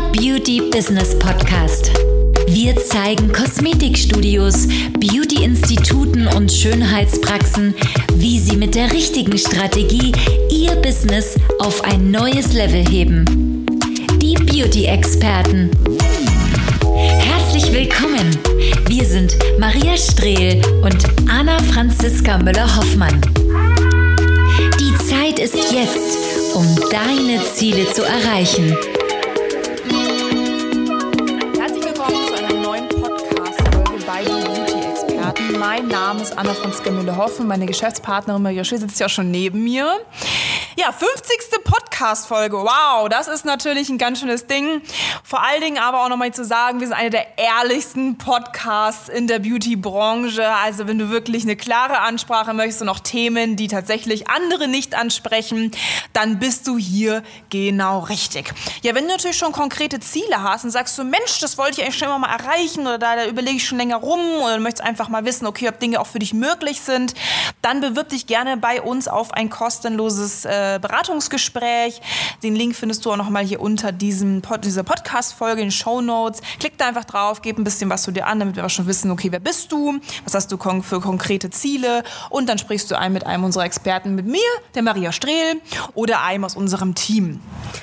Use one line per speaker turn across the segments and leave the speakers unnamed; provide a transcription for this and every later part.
Beauty Business Podcast. Wir zeigen Kosmetikstudios, Beauty-Instituten und Schönheitspraxen, wie sie mit der richtigen Strategie ihr Business auf ein neues Level heben. Die Beauty-Experten. Herzlich willkommen. Wir sind Maria Strehl und Anna Franziska Müller-Hoffmann. Die Zeit ist jetzt, um deine Ziele zu erreichen.
Mein Name ist Anna Franziska Müller-Hoffen. Meine Geschäftspartnerin Maria Schill sitzt ja schon neben mir. Ja, 50. Podcast-Folge. Wow, das ist natürlich ein ganz schönes Ding. Vor allen Dingen aber auch nochmal zu sagen, wir sind eine der ehrlichsten Podcasts in der Beauty-Branche. Also wenn du wirklich eine klare Ansprache möchtest und auch Themen, die tatsächlich andere nicht ansprechen, dann bist du hier genau richtig. Ja, wenn du natürlich schon konkrete Ziele hast und sagst so, Mensch, das wollte ich eigentlich schon immer mal erreichen oder da, da überlege ich schon länger rum oder du möchtest einfach mal wissen, okay, ob Dinge auch für dich möglich sind, dann bewirb dich gerne bei uns auf ein kostenloses äh, Beratungsgespräch. Den Link findest du auch nochmal hier unter diesem Pod dieser Podcast-Folge in den Show Notes. Klick da einfach drauf, gib ein bisschen was zu dir an, damit wir auch schon wissen, okay, wer bist du, was hast du kon für konkrete Ziele und dann sprichst du ein mit einem unserer Experten, mit mir, der Maria Strehl oder einem aus unserem Team.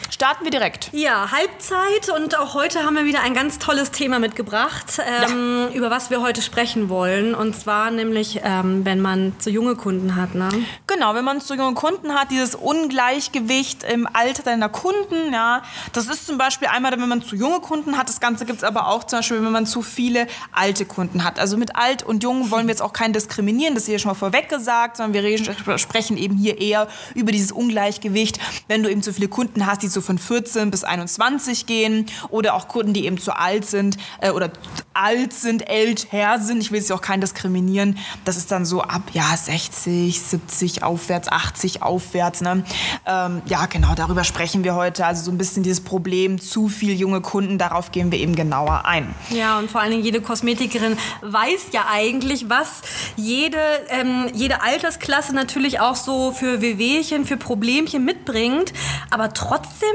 Starten wir direkt.
Ja, Halbzeit und auch heute haben wir wieder ein ganz tolles Thema mitgebracht, ähm, ja. über was wir heute sprechen wollen. Und zwar nämlich, ähm, wenn man zu junge Kunden hat. Ne?
Genau, wenn man zu junge Kunden hat, dieses Ungleichgewicht im Alter deiner Kunden. Ja, das ist zum Beispiel einmal, wenn man zu junge Kunden hat. Das Ganze gibt es aber auch zum Beispiel, wenn man zu viele alte Kunden hat. Also mit alt und jung wollen wir jetzt auch keinen diskriminieren. Das ist hier schon mal vorweg gesagt, sondern wir sprechen eben hier eher über dieses Ungleichgewicht, wenn du eben zu viele Kunden hast, die so von 14 bis 21 gehen oder auch Kunden, die eben zu alt sind äh, oder alt sind, älter sind. Ich will jetzt auch keinen diskriminieren. Das ist dann so ab ja 60, 70 aufwärts, 80 aufwärts. Ne? Ähm, ja, genau, darüber sprechen wir heute. Also so ein bisschen dieses Problem, zu viel junge Kunden, darauf gehen wir eben genauer ein.
Ja, und vor allen Dingen jede Kosmetikerin weiß ja eigentlich, was jede, ähm, jede Altersklasse natürlich auch so für Wehwehchen, für Problemchen mitbringt. Aber trotzdem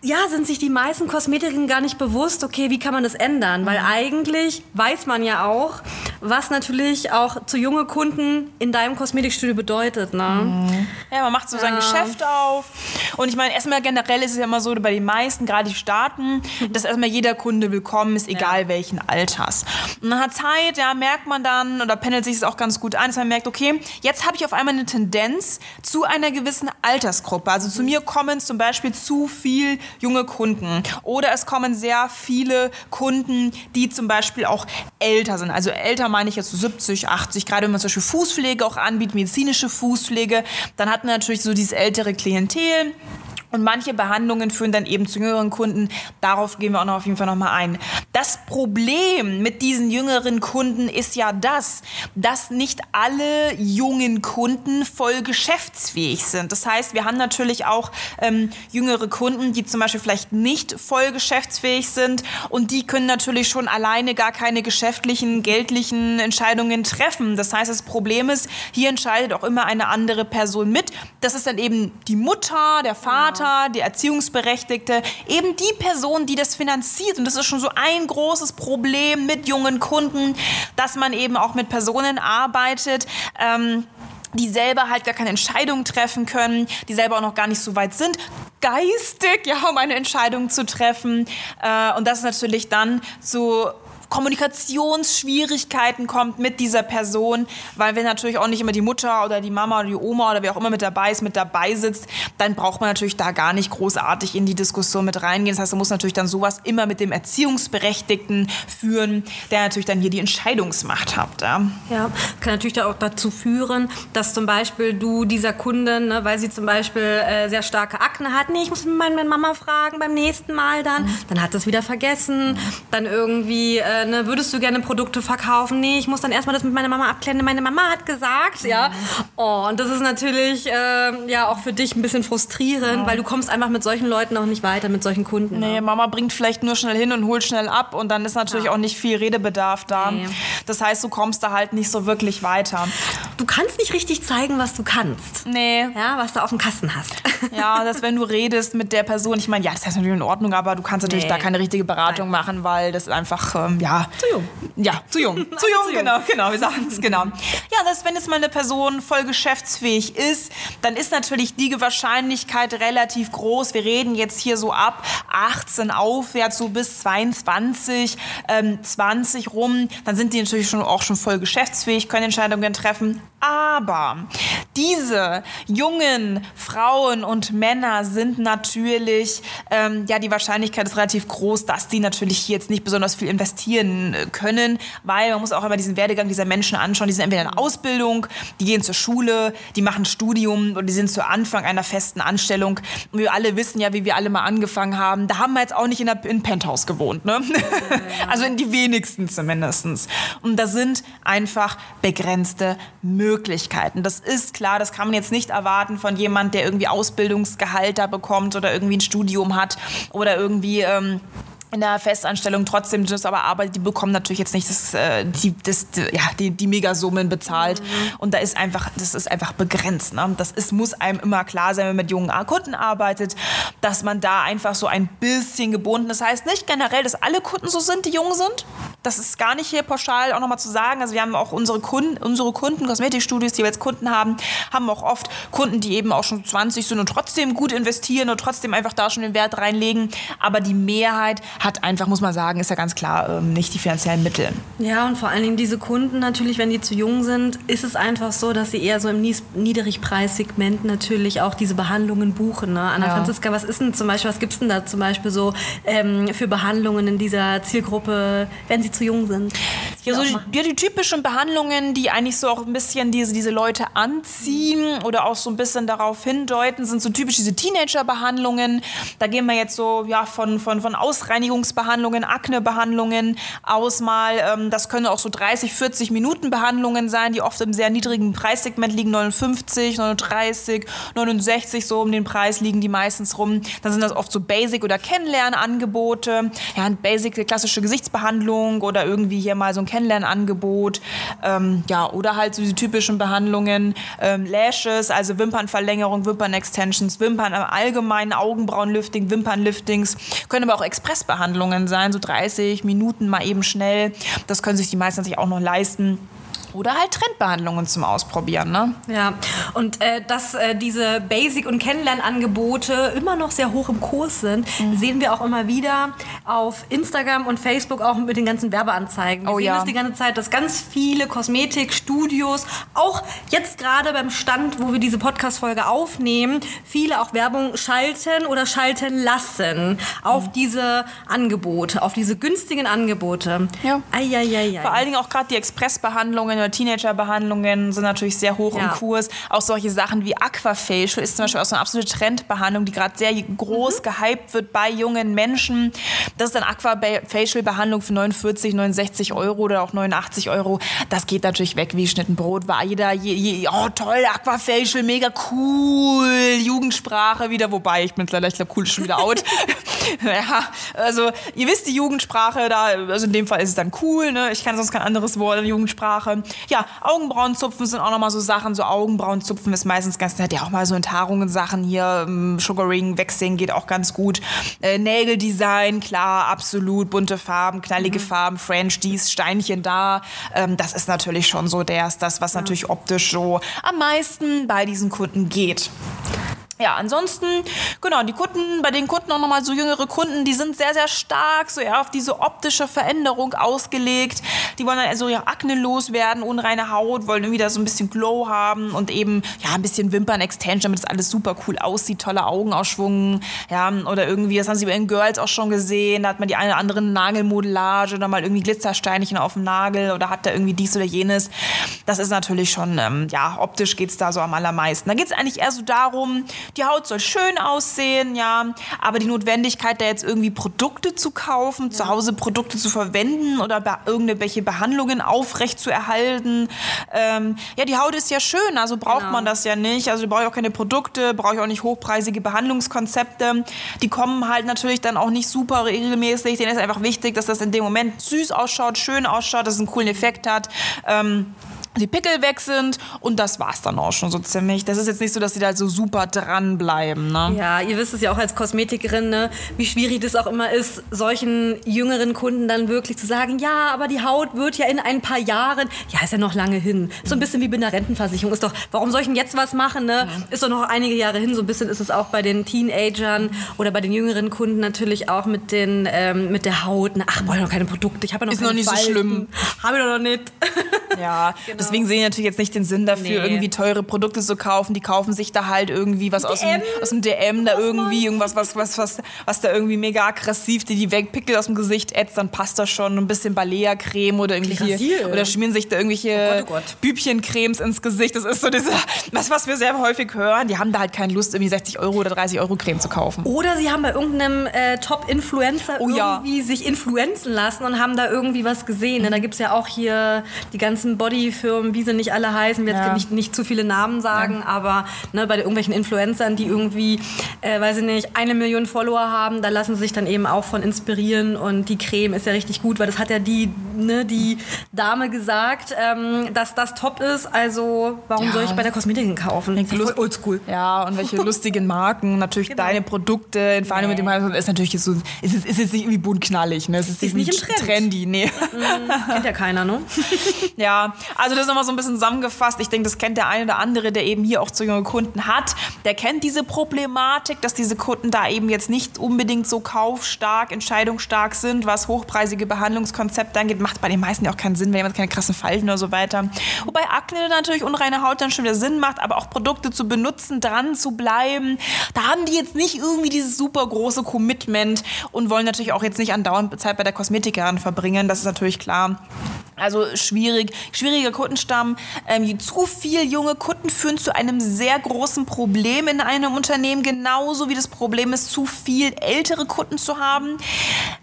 ja, sind sich die meisten Kosmetikerinnen gar nicht bewusst, okay, wie kann man das ändern? Weil mhm. eigentlich weiß man ja auch, was natürlich auch zu junge Kunden in deinem Kosmetikstudio bedeutet. Ne?
Mhm. Ja, man macht so sein Geschäft auf. Und ich meine, erstmal generell ist es ja immer so, bei den meisten, gerade die Staaten, dass erstmal jeder Kunde willkommen ist, egal ja. welchen Alters. Und nach einer Zeit, ja, merkt man dann, oder pendelt sich es auch ganz gut ein, dass man merkt, okay, jetzt habe ich auf einmal eine Tendenz zu einer gewissen Altersgruppe. Also zu mir kommen zum Beispiel zu viel junge Kunden. Oder es kommen sehr viele Kunden, die zum Beispiel auch älter sind. Also älter meine ich jetzt so 70, 80, gerade wenn man zum Beispiel Fußpflege auch anbietet, medizinische Fußpflege, dann hat man natürlich so dieses ältere Klientel. Und manche Behandlungen führen dann eben zu jüngeren Kunden. Darauf gehen wir auch noch auf jeden Fall nochmal ein. Das Problem mit diesen jüngeren Kunden ist ja das, dass nicht alle jungen Kunden voll geschäftsfähig sind. Das heißt, wir haben natürlich auch ähm, jüngere Kunden, die zum Beispiel vielleicht nicht voll geschäftsfähig sind und die können natürlich schon alleine gar keine geschäftlichen, geldlichen Entscheidungen treffen. Das heißt, das Problem ist, hier entscheidet auch immer eine andere Person mit. Das ist dann eben die Mutter, der Vater, Vater, die Erziehungsberechtigte, eben die Person, die das finanziert. Und das ist schon so ein großes Problem mit jungen Kunden, dass man eben auch mit Personen arbeitet. Ähm, die selber halt gar keine Entscheidung treffen können, die selber auch noch gar nicht so weit sind, geistig, ja, um eine Entscheidung zu treffen. Äh, und das ist natürlich dann so Kommunikationsschwierigkeiten kommt mit dieser Person, weil wenn natürlich auch nicht immer die Mutter oder die Mama oder die Oma oder wer auch immer mit dabei ist, mit dabei sitzt, dann braucht man natürlich da gar nicht großartig in die Diskussion mit reingehen. Das heißt, man muss natürlich dann sowas immer mit dem Erziehungsberechtigten führen, der natürlich dann hier die Entscheidungsmacht hat. Ja,
ja kann natürlich auch dazu führen, dass zum Beispiel du dieser Kundin, ne, weil sie zum Beispiel äh, sehr starke Akne hat, nee, ich muss meine Mama fragen beim nächsten Mal dann, mhm. dann hat es wieder vergessen, dann irgendwie äh, ne, würdest du gerne Produkte verkaufen? Nee, ich muss dann erstmal das mit meiner Mama abklären. Meine Mama hat gesagt, ja. Oh, und das ist natürlich äh, ja auch für dich ein bisschen frustrierend, ja. weil du kommst einfach mit solchen Leuten auch nicht weiter, mit solchen Kunden.
Nee, ne? Mama bringt vielleicht nur schnell hin und holt schnell ab und dann ist natürlich ja. auch nicht viel Redebedarf da. Nee. Das heißt, du kommst da halt nicht so wirklich weiter.
Du kannst nicht richtig zeigen, was du kannst.
Nee.
Ja, was du auf dem Kasten hast.
Ja, dass wenn du redest mit der Person, ich meine, ja, das ist natürlich in Ordnung, aber du kannst natürlich
Nee.
da keine richtige Beratung machen, weil das ist einfach, ähm, ja.
Zu jung.
Ja, zu jung. zu jung,
zu jung.
genau, genau, wir sagen es genau. Ja, dass wenn jetzt mal eine Person voll geschäftsfähig ist, dann ist natürlich die Wahrscheinlichkeit relativ groß. Wir reden jetzt hier so ab 18 aufwärts, so bis 22, ähm, 20 rum. Dann sind die natürlich schon, auch schon voll geschäftsfähig, können Entscheidungen treffen. Aber diese jungen Frauen und Männer sind natürlich, ähm, ja, die Wahrscheinlichkeit ist relativ groß, dass die natürlich hier jetzt nicht besonders viel investieren äh, können, weil man muss auch immer diesen Werdegang dieser Menschen anschauen. Die sind entweder in Ausbildung, die gehen zur Schule, die machen Studium oder die sind zu Anfang einer festen Anstellung. Und wir alle wissen ja, wie wir alle mal angefangen haben. Da haben wir jetzt auch nicht in der in Penthouse gewohnt, ne? also in die wenigsten zumindest. Und da sind einfach begrenzte Möglichkeiten. Das ist klar, das kann man jetzt nicht erwarten von jemand, der irgendwie Ausbildungsgehalt bekommt oder irgendwie ein Studium hat oder irgendwie ähm, in der Festanstellung trotzdem das aber arbeitet, die bekommen natürlich jetzt nicht das, äh, die, das, die, ja, die, die Megasummen bezahlt. Und da ist einfach, das ist einfach begrenzt. Ne? Das ist, muss einem immer klar sein, wenn man mit jungen Kunden arbeitet, dass man da einfach so ein bisschen gebunden ist. Das heißt nicht generell, dass alle Kunden so sind, die jung sind. Das ist gar nicht hier pauschal auch nochmal zu sagen. Also wir haben auch unsere Kunden, unsere Kunden, Kosmetikstudios, die wir jetzt Kunden haben, haben auch oft Kunden, die eben auch schon 20 sind und trotzdem gut investieren und trotzdem einfach da schon den Wert reinlegen. Aber die Mehrheit hat einfach, muss man sagen, ist ja ganz klar, ähm, nicht die finanziellen Mittel.
Ja, und vor allen Dingen diese Kunden natürlich, wenn die zu jung sind, ist es einfach so, dass sie eher so im Niedrigpreissegment natürlich auch diese Behandlungen buchen. Ne? Anna
Ja.
Franziska, was ist denn zum Beispiel, was gibt es denn da zum Beispiel so ähm, für Behandlungen in dieser Zielgruppe, wenn sie zu jung sind?
Ja, so die, ja, die typischen Behandlungen, die eigentlich so auch ein bisschen diese, diese Leute anziehen oder auch so ein bisschen darauf hindeuten, sind so typisch diese Teenager-Behandlungen. Da gehen wir jetzt so ja, von, von, von Ausreinigungsbehandlungen, Aknebehandlungen aus mal. Ähm, das können auch so 30, 40 Minuten Behandlungen sein, die oft im sehr niedrigen Preissegment liegen, 59, 39, 69, so um den Preis liegen die meistens rum. Dann sind das oft so Basic- oder Kennenlernangebote. Ja, ein Basic, klassische Gesichtsbehandlung oder irgendwie hier mal so ein Kennenlernangebot. Ähm, ja, oder halt so diese typischen Behandlungen, ähm, Lashes, also Wimpernverlängerung, Wimpernextensions, Wimpern im Allgemeinen, Augenbrauenlifting, Wimpernliftings. Können aber auch Expressbehandlungen sein, so 30 Minuten mal eben schnell. Das können sich die meisten sich auch noch leisten. Oder halt Trendbehandlungen zum Ausprobieren, ne?
Ja, und äh, dass äh, diese Basic- und Kennenlernangebote immer noch sehr hoch im Kurs sind,
Mhm.
sehen wir auch immer wieder auf Instagram und Facebook auch mit den ganzen Werbeanzeigen. Wir
Oh
sehen
ja.
das die ganze Zeit, dass ganz viele Kosmetikstudios, auch jetzt gerade beim Stand, wo wir diese Podcast-Folge aufnehmen, viele auch Werbung schalten oder schalten lassen auf
Mhm.
diese Angebote, auf diese günstigen Angebote.
Ja.
Eieiei.
Vor allen Dingen auch gerade die Expressbehandlungen oder Teenagerbehandlungen sind natürlich sehr hoch im
Ja.
Kurs. Auch solche Sachen wie Aquafacial ist zum Beispiel auch so eine absolute Trendbehandlung, die gerade sehr groß gehypt wird bei jungen Menschen. Das ist dann Aquafacial-Behandlung für 49, 69 Euro oder auch 89 Euro. Das geht natürlich weg wie Schnitten Brot. War jeder, je, je, oh toll, Aquafacial, mega cool, Jugendsprache wieder. Wobei, ich bin leider, ich glaube, cool ist schon wieder out. ja, also ihr wisst die Jugendsprache, da, also in dem Fall ist es dann cool, ne? Ich kann sonst kein anderes Wort in Jugendsprache. Ja, Augenbrauenzupfen sind auch nochmal so Sachen, so Augenbrauenzupfen ist meistens ganz nett. Ja, auch mal so Enthaarungen Sachen hier, ähm, Sugaring, Waxing geht auch ganz gut. Äh, Nägeldesign, klar, absolut, bunte Farben, knallige Farben, French dies, Steinchen da. Ähm, das ist natürlich schon so das, das was natürlich optisch so am meisten bei diesen Kunden geht. Ja, ansonsten, genau, die Kunden, bei den Kunden auch nochmal so jüngere Kunden, die sind sehr, sehr stark so ja, auf diese optische Veränderung ausgelegt. Die wollen dann also ja Akne loswerden, unreine Haut, wollen irgendwie da so ein bisschen Glow haben und eben ja ein bisschen Wimpern-Extension, damit es alles super cool aussieht, tolle Augenausschwungen, ja, oder irgendwie, das haben sie bei den Girls auch schon gesehen, da hat man die eine oder andere Nagelmodellage oder mal irgendwie Glitzersteinchen auf dem Nagel oder hat da irgendwie dies oder jenes. Das ist natürlich schon, ähm, ja, optisch geht's da so am allermeisten. Da geht's eigentlich eher so darum, die Haut soll schön aussehen, ja, aber die Notwendigkeit, da jetzt irgendwie Produkte zu kaufen, zu Hause Produkte zu verwenden oder be irgendwelche Behandlungen aufrecht zu erhalten. Ähm, ja, die Haut ist ja schön, also braucht
Genau.
man das ja nicht. Also brauche ich auch keine Produkte, brauche ich auch nicht hochpreisige Behandlungskonzepte. Die kommen halt natürlich dann auch nicht super regelmäßig. Denen ist einfach wichtig, dass das in dem Moment süß ausschaut, schön ausschaut, dass es einen coolen Effekt hat. Ähm, die Pickel weg sind und das war's dann auch schon so ziemlich. Das ist jetzt nicht so, dass sie da so super dranbleiben. Ne?
Ja, ihr wisst es ja auch als Kosmetikerin, ne, wie schwierig das auch immer ist, solchen jüngeren Kunden dann wirklich zu sagen, ja, aber die Haut wird ja in ein paar Jahren, ja, ist ja noch lange hin. So ein bisschen wie bei einer Rentenversicherung. Ist doch, warum soll ich denn jetzt was machen? Ne? Ist doch noch einige Jahre hin. So ein bisschen ist es auch bei den Teenagern oder bei den jüngeren Kunden natürlich auch mit, den, ähm, mit der Haut. Ne? Ach, brauche ich noch keine Produkte. Ich habe ja noch
Ist noch nicht so
Falten.
schlimm.
Habe ich doch noch nicht.
Ja, deswegen sehen die natürlich jetzt nicht den Sinn dafür,
Nee.
irgendwie teure Produkte zu kaufen. Die kaufen sich da halt irgendwie was aus dem,
DM?
aus dem DM, da irgendwie irgendwas, was, was, was, was da irgendwie mega aggressiv, die die weg Pickel aus dem Gesicht ätzt, dann passt das schon. Ein bisschen Balea-Creme oder irgendwie
Klerasil.
oder schmieren sich da irgendwelche
Oh Gott, oh Gott.
Bübchencremes ins Gesicht. Das ist so diese, was, was wir sehr häufig hören. Die haben da halt keine Lust, irgendwie 60 Euro oder 30 Euro Creme zu kaufen.
Oder sie haben bei irgendeinem äh, Top-Influencer
Oh ja.
irgendwie sich influenzen lassen und haben da irgendwie was gesehen. Ne? Da gibt es ja auch hier die ganzen Bodyfirmen, wie sie nicht alle heißen. Wir
Ja.
jetzt nicht, nicht zu viele Namen sagen, aber ne, bei irgendwelchen Influencern, die irgendwie, äh, weiß ich nicht, eine Million Follower haben, da lassen sie sich dann eben auch von inspirieren. Und die Creme ist ja richtig gut, weil das hat ja die, ne, die Dame gesagt, ähm, dass das top ist. Also warum
Ja.
soll ich bei der Kosmetikerin kaufen? Ist ja oldschool.
Ja, und welche lustigen Marken. Natürlich
Genau.
deine Produkte in Vereinigung mit dem Handel ist natürlich so, ist, es- ist jetzt nicht irgendwie buntknallig, ne? Es ist,
Ist
nicht trendy, nee.
Kennt ja keiner, ne?
Ja, also das nochmal so ein bisschen zusammengefasst. Ich denke, das kennt der eine oder andere, der eben hier auch zu junge Kunden hat. Der kennt diese Problematik, dass diese Kunden da eben jetzt nicht unbedingt so kaufstark, entscheidungsstark sind, was hochpreisige Behandlungskonzepte angeht. Macht bei den meisten ja auch keinen Sinn, wenn jemand keine krassen Falten oder so weiter. Wobei Akne natürlich unreine Haut dann schon wieder Sinn macht, aber auch Produkte zu benutzen, dran zu bleiben. Da haben die jetzt nicht irgendwie dieses super große Commitment und wollen natürlich auch jetzt nicht andauernd Zeit bei der Kosmetikerin verbringen. Das ist natürlich klar. Also schwierig, schwieriger Kundenstamm. Ähm, zu viel junge Kunden führen zu einem sehr großen Problem in einem Unternehmen, genauso wie das Problem ist, zu viel ältere Kunden zu haben.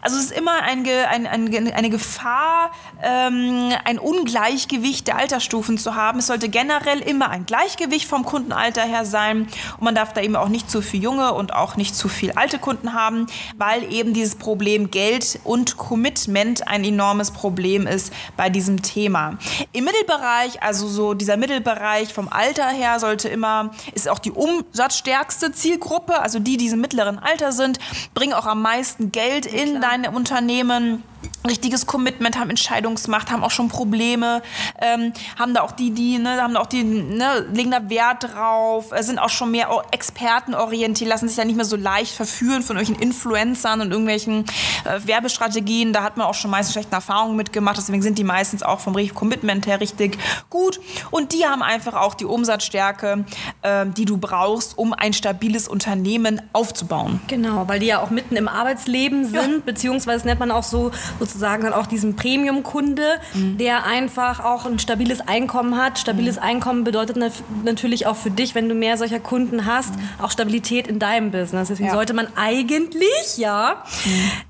Also es ist immer ein, ein, ein, eine Gefahr, ähm, ein Ungleichgewicht der Altersstufen zu haben. Es sollte generell immer ein Gleichgewicht vom Kundenalter her sein und man darf da eben auch nicht zu viel junge und auch nicht zu viel alte Kunden haben, weil eben dieses Problem Geld und Commitment ein enormes Problem ist bei diesem Thema. Im Mittelbereich, also so dieser Mittelbereich vom Alter her, sollte immer, ist auch die umsatzstärkste Zielgruppe, also die, die im mittleren Alter sind, bringen auch am meisten Geld in dein Unternehmen richtiges Commitment, haben Entscheidungsmacht, haben auch schon Probleme, ähm, haben da auch die, die, ne, haben da auch die, ne, legen da Wert drauf, äh, sind auch schon mehr o- expertenorientiert, lassen sich ja nicht mehr so leicht verführen von irgendwelchen Influencern und irgendwelchen äh, Werbestrategien. Da hat man auch schon meistens schlechte Erfahrungen mitgemacht, deswegen sind die meistens auch vom Commitment her richtig gut. Und die haben einfach auch die Umsatzstärke, ähm, die du brauchst, um ein stabiles Unternehmen aufzubauen.
Genau, weil die ja auch mitten im Arbeitsleben sind, beziehungsweise nennt man auch so sozusagen dann auch diesen Premium-Kunde, der einfach auch ein stabiles Einkommen hat. Stabiles Einkommen bedeutet nat- natürlich auch für dich, wenn du mehr solcher Kunden hast, auch Stabilität in deinem Business. Deswegen
Ja.
sollte man eigentlich, ja,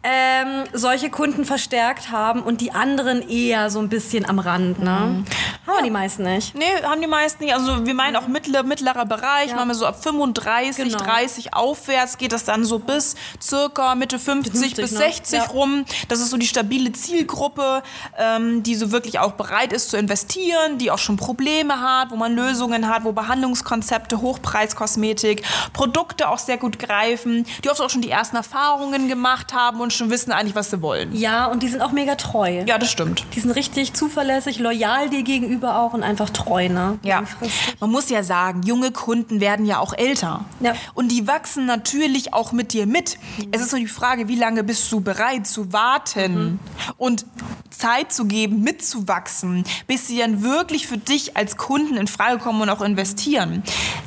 ähm, solche Kunden verstärkt haben und die anderen eher so ein bisschen am Rand. Ne? Haben wir die meisten nicht.
Nee, haben die meisten nicht. Also wir meinen auch mittler, mittlerer Bereich.
Ja.
Machen wir so ab 35,
Genau.
30 aufwärts geht das dann so bis circa Mitte 50,
50,
bis
ne?
60
Ja.
rum. Das ist so die stabile Zielgruppe, ähm, die so wirklich auch bereit ist zu investieren, die auch schon Probleme hat, wo man Lösungen hat, wo Behandlungskonzepte, Hochpreiskosmetik, Produkte auch sehr gut greifen, die oft auch schon die ersten Erfahrungen gemacht haben und schon wissen eigentlich, was sie wollen.
Ja, und die sind auch mega treu.
Ja, das stimmt.
Die sind richtig zuverlässig, loyal dir gegenüber auch und einfach treu, ne?
Ja, man muss ja sagen, junge Kunden werden ja auch älter.
Ja.
Und die wachsen natürlich auch mit dir mit. Es ist nur die Frage, wie lange bist du bereit zu warten und Zeit zu geben, mitzuwachsen, bis sie dann wirklich für dich als Kunden in Frage kommen und auch investieren.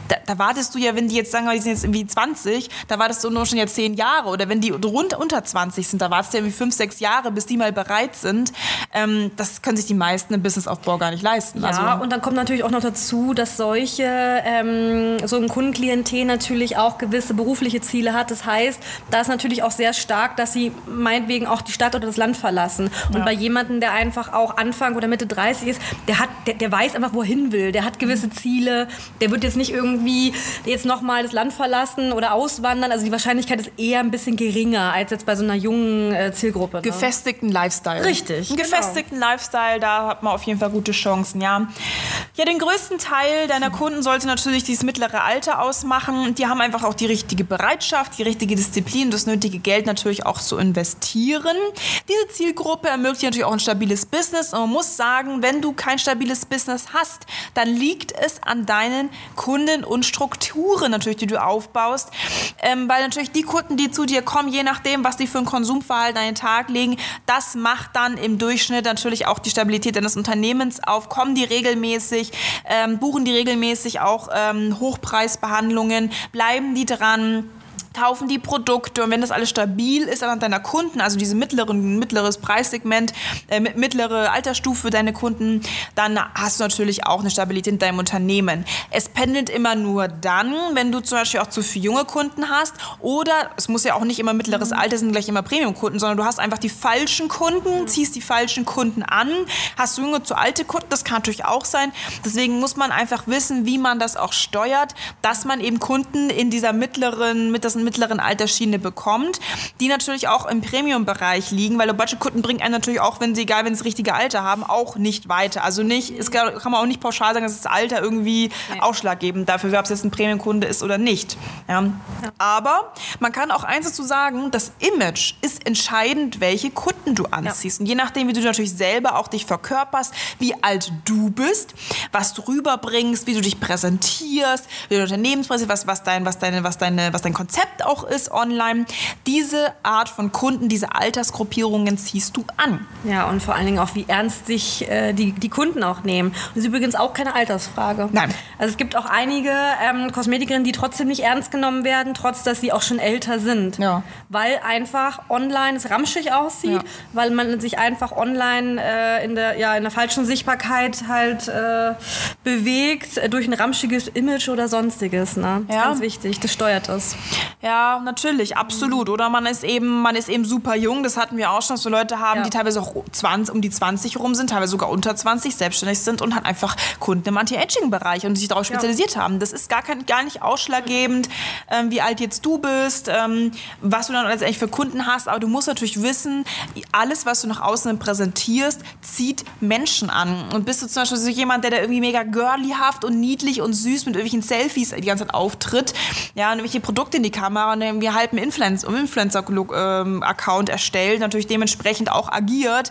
Da, da wartest du ja, wenn die jetzt sagen, die sind jetzt irgendwie 20, da wartest du nur schon ja 10 Jahre. Oder wenn die rund unter 20 sind, da wartest du ja irgendwie 5, 6 Jahre, bis die mal bereit sind. Ähm, das können sich die meisten im Businessaufbau gar nicht leisten.
Ja,
also,
und dann kommt natürlich auch noch dazu, dass solche, ähm, so ein Kundenklientel natürlich auch gewisse berufliche Ziele hat. Das heißt, da ist natürlich auch sehr stark, dass sie meinetwegen auch die Stadt oder das Land verlassen. Und bei jemandem, der einfach auch Anfang oder Mitte 30 ist, der, hat, der, der weiß einfach, wo er hin will. Der hat gewisse Ziele. Der wird jetzt nicht irgendwie irgendwie jetzt nochmal das Land verlassen oder auswandern. Also die Wahrscheinlichkeit ist eher ein bisschen geringer als jetzt bei so einer jungen äh, Zielgruppe. Ne?
Gefestigten Lifestyle.
Richtig,
Einen
genau.
gefestigten Lifestyle, da hat man auf jeden Fall gute Chancen, ja. Ja, den größten Teil deiner Kunden sollte natürlich dieses mittlere Alter ausmachen. Die haben einfach auch die richtige Bereitschaft, die richtige Disziplin, das nötige Geld natürlich auch zu investieren. Diese Zielgruppe ermöglicht natürlich auch ein stabiles Business. Und man muss sagen, wenn du kein stabiles Business hast, dann liegt es an deinen Kunden und Strukturen natürlich, die du aufbaust. Ähm, weil natürlich die Kunden, die zu dir kommen, je nachdem, was die für ein Konsumverhalten an den Tag legen, das macht dann im Durchschnitt natürlich auch die Stabilität deines Unternehmens auf. Kommen die regelmäßig, ähm, buchen die regelmäßig auch ähm, Hochpreisbehandlungen, bleiben die dran kaufen die Produkte und wenn das alles stabil ist anhand deiner Kunden, also diese mittleren, mittleres Preissegment, äh, mittlere Altersstufe deine Kunden, dann hast du natürlich auch eine Stabilität in deinem Unternehmen. Es pendelt immer nur dann, wenn du zum Beispiel auch zu viele junge Kunden hast oder es muss ja auch nicht immer mittleres Alter sind gleich immer Premium-Kunden, sondern du hast einfach die falschen Kunden, ziehst die falschen Kunden an, hast du junge zu alte Kunden, das kann natürlich auch sein. Deswegen muss man einfach wissen, wie man das auch steuert, dass man eben Kunden in dieser mittleren, mit das mittleren Altersschiene bekommt, die natürlich auch im Premium-Bereich liegen, weil Budget-Kunden bringen einen natürlich auch, wenn sie, egal wenn sie das richtige Alter haben, auch nicht weiter. Also nicht, es kann, kann man auch nicht pauschal sagen, dass das Alter irgendwie ausschlaggebend dafür ob es jetzt ein Premium-Kunde ist oder nicht. Ja. Aber man kann auch eins dazu sagen, das Image ist entscheidend, welche Kunden du anziehst. Und je nachdem, wie du natürlich selber auch dich verkörperst, wie alt du bist, was du rüberbringst, wie du dich präsentierst, wie du Unternehmenspräsentierst, was, was, dein, was, deine, was, deine, was dein Konzept auch ist online. Diese Art von Kunden, diese Altersgruppierungen ziehst du an.
Ja, und vor allen Dingen auch, wie ernst sich äh, die, die Kunden auch nehmen. Und das ist übrigens auch keine Altersfrage.
Nein.
Also es gibt auch einige ähm, Kosmetikerinnen, die trotzdem nicht ernst genommen werden, trotz dass sie auch schon älter sind.
Ja.
Weil einfach online es ramschig aussieht,
Ja.
weil man sich einfach online äh, in, der, ja, in der falschen Sichtbarkeit halt äh, bewegt, äh, durch ein ramschiges Image oder sonstiges. Ne? Das ist
Ja.
ganz wichtig, das steuert das.
Ja, natürlich, absolut. Oder man ist eben, man ist eben super jung. Das hatten wir auch schon, dass wir Leute haben,
Ja.
die teilweise auch 20, um die 20 rum sind, teilweise sogar unter 20, selbstständig sind und halt einfach Kunden im Anti-Aging-Bereich und sich darauf spezialisiert haben. Das ist gar, kein, gar nicht ausschlaggebend, ähm, wie alt jetzt du bist, ähm, was du dann letztendlich für Kunden hast. Aber du musst natürlich wissen, alles, was du nach außen präsentierst, zieht Menschen an. Und bist du zum Beispiel so jemand, der da irgendwie mega girlyhaft und niedlich und süß mit irgendwelchen Selfies die ganze Zeit auftritt, ja, und irgendwelche Produkte in die Kamera und irgendwie halb einen Influencer- Influencer-Account erstellt, natürlich dementsprechend auch agiert,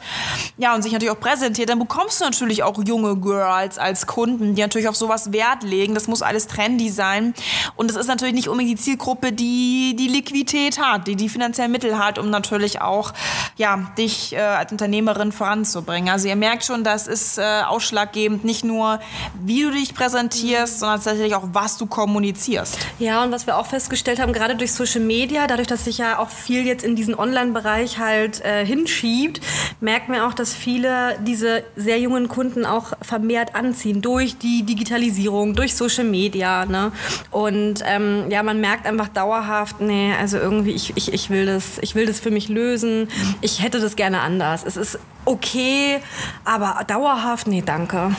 ja, und sich natürlich auch präsentiert, dann bekommst du natürlich auch junge Girls als Kunden, die natürlich auf sowas Wert legen. Das muss alles trendy sein. Und das ist natürlich nicht unbedingt die Zielgruppe, die die Liquidität hat, die die finanziellen Mittel hat, um natürlich auch, ja, dich äh, als Unternehmerin voranzubringen. Also ihr merkt schon, das ist äh, ausschlaggebend, nicht nur, wie du dich präsentierst, sondern tatsächlich auch, was du kommunizierst.
Ja, und was wir auch festgestellt haben, gerade durch Social Media, dadurch, dass sich ja auch viel jetzt in diesen Online-Bereich halt äh, hinschiebt, merken wir auch, dass viele diese sehr jungen Kunden auch vermehrt anziehen durch die Digitalisierung, durch Social Media. Ne? Und ähm, ja, man merkt einfach dauerhaft, nee, also irgendwie, ich, ich, ich, will das, ich will das für mich lösen. Ich hätte das gerne anders. Es ist okay, aber dauerhaft, nee, danke.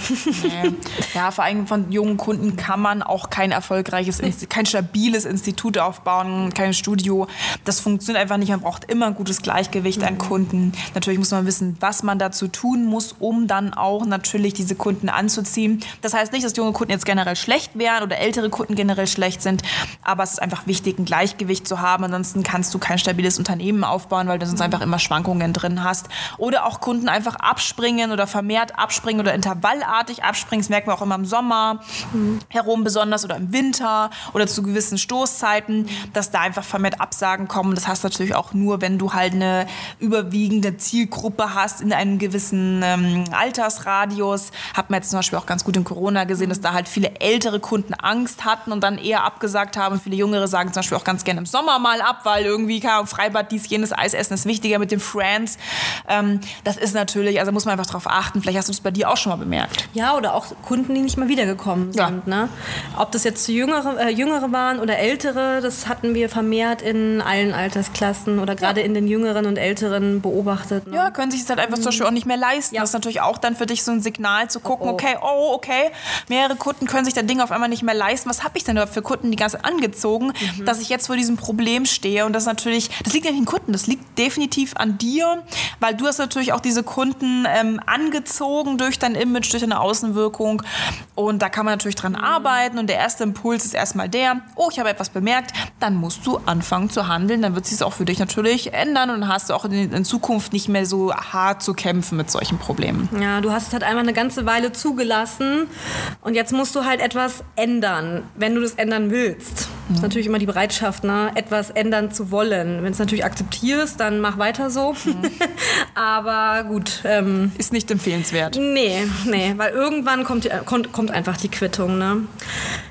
Ja, vor allem von jungen Kunden kann man auch kein erfolgreiches, kein stabiles Institut aufbauen, kein Studio. Das funktioniert einfach nicht. Man braucht immer ein gutes Gleichgewicht an Kunden. Natürlich muss man wissen, was man dazu tun muss, um dann auch natürlich diese Kunden anzuziehen. Das heißt nicht, dass junge Kunden jetzt generell schlecht wären oder ältere Kunden generell schlecht sind, aber es ist einfach wichtig, ein Gleichgewicht zu haben. Ansonsten kannst du kein stabiles Unternehmen aufbauen, weil du sonst einfach immer Schwankungen drin hast. Oder auch Kunden einfach abspringen oder vermehrt abspringen oder intervallartig abspringen. Das merken wir auch immer im Sommer herum besonders oder im Winter oder zu gewissen Stoßzeiten, dass da einfach vermehrt Absagen kommen. Das hast du natürlich auch nur, wenn du halt eine überwiegende Zielgruppe hast in einem gewissen ähm, Altersradius. Hat man jetzt zum Beispiel auch ganz gut in Corona gesehen, dass da halt viele ältere Kunden Angst hatten und dann eher abgesagt haben. Und viele Jüngere sagen zum Beispiel auch ganz gerne im Sommer mal ab, weil irgendwie Ahnung, Freibad, dies, jenes, Eis essen ist wichtiger mit den Friends. Ähm, das ist natürlich, also muss man einfach drauf achten. Vielleicht hast du es bei dir auch schon mal bemerkt.
Ja, oder auch Kunden, die nicht mal wiedergekommen
Ja.
sind. Ne? Ob das jetzt jüngere, äh, jüngere waren oder ältere, das hat hatten wir vermehrt in allen Altersklassen oder gerade in den jüngeren und älteren beobachtet. Ne?
Ja, können sich das halt einfach zum Beispiel auch nicht mehr leisten.
Ja.
Das ist natürlich auch dann für dich so ein Signal zu gucken,
Oh, oh.
okay, oh, okay, mehrere Kunden können sich das Ding auf einmal nicht mehr leisten. Was habe ich denn überhaupt für Kunden die ganze angezogen,
Mhm.
dass ich jetzt vor diesem Problem stehe? Und das natürlich, das liegt ja nicht an den Kunden, das liegt definitiv an dir, weil du hast natürlich auch diese Kunden ähm, angezogen durch dein Image, durch deine Außenwirkung. Und da kann man natürlich dran arbeiten. Und der erste Impuls ist erstmal der, oh, ich habe etwas bemerkt, dann musst du anfangen zu handeln. Dann wird sich es auch für dich natürlich ändern und hast du auch in, in Zukunft nicht mehr so hart zu kämpfen mit solchen Problemen.
Ja, du hast es halt einmal eine ganze Weile zugelassen und jetzt musst du halt etwas ändern, wenn du das ändern willst. Das ist natürlich immer die Bereitschaft, ne, etwas ändern zu wollen. Wenn du es natürlich akzeptierst, dann mach weiter so. Aber gut, ähm,
Ist nicht empfehlenswert.
nee, nee, weil irgendwann kommt, die, kommt, kommt einfach die Quittung. Ne?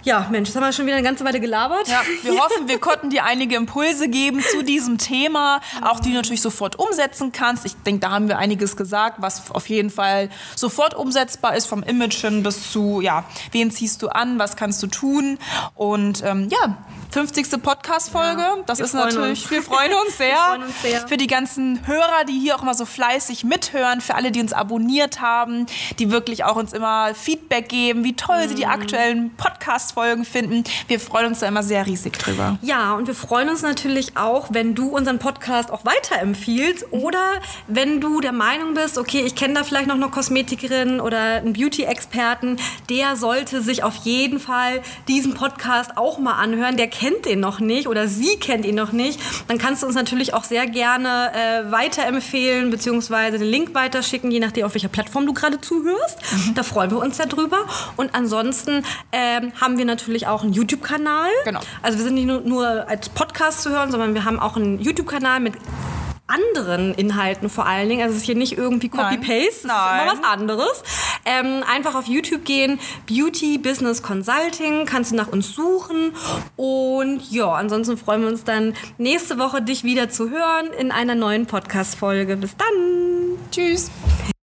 Ja, Mensch, jetzt haben wir schon wieder eine ganze Weile gelabert.
Ja, wir hoffen, wir konnten dir einige Impulse geben zu diesem Thema, auch die du natürlich sofort umsetzen kannst. Ich denke, da haben wir einiges gesagt, was auf jeden Fall sofort umsetzbar ist, vom Image hin bis zu, ja, wen ziehst du an, was kannst du tun. Und ähm, ja, 50. Podcast-Folge, das
wir
ist natürlich,
uns.
wir freuen uns sehr.
freuen uns sehr.
Für die ganzen Hörer, die hier auch immer so fleißig mithören, für alle, die uns abonniert haben, die wirklich auch uns immer Feedback geben, wie toll sie die aktuellen Podcast-Folgen finden. Wir freuen uns da immer sehr riesig drüber.
Ja, und wir freuen uns natürlich auch, wenn du unseren Podcast auch weiterempfiehlst oder wenn du der Meinung bist, okay, ich kenne da vielleicht noch eine Kosmetikerin oder einen Beauty-Experten, der sollte sich auf jeden Fall diesen Podcast auch mal anhören. Der kennt den noch nicht oder sie kennt ihn noch nicht. Dann kannst du uns natürlich auch sehr gerne äh, weiterempfehlen beziehungsweise den Link weiterschicken, je nachdem, auf welcher Plattform du gerade zuhörst. Da freuen wir uns sehr drüber. Und ansonsten ähm, haben wir natürlich auch einen YouTube-Kanal.
Genau.
Also wir sind nicht nur, nur als Podcast zu hören, sondern wir haben auch einen YouTube-Kanal mit anderen Inhalten vor allen Dingen. Also es ist hier nicht irgendwie
Nein.
Copy-Paste, es ist immer was anderes. Ähm, einfach auf YouTube gehen, Beauty Business Consulting, kannst du nach uns suchen. Und ja, ansonsten freuen wir uns dann nächste Woche, dich wieder zu hören in einer neuen Podcast-Folge. Bis dann!
Tschüss.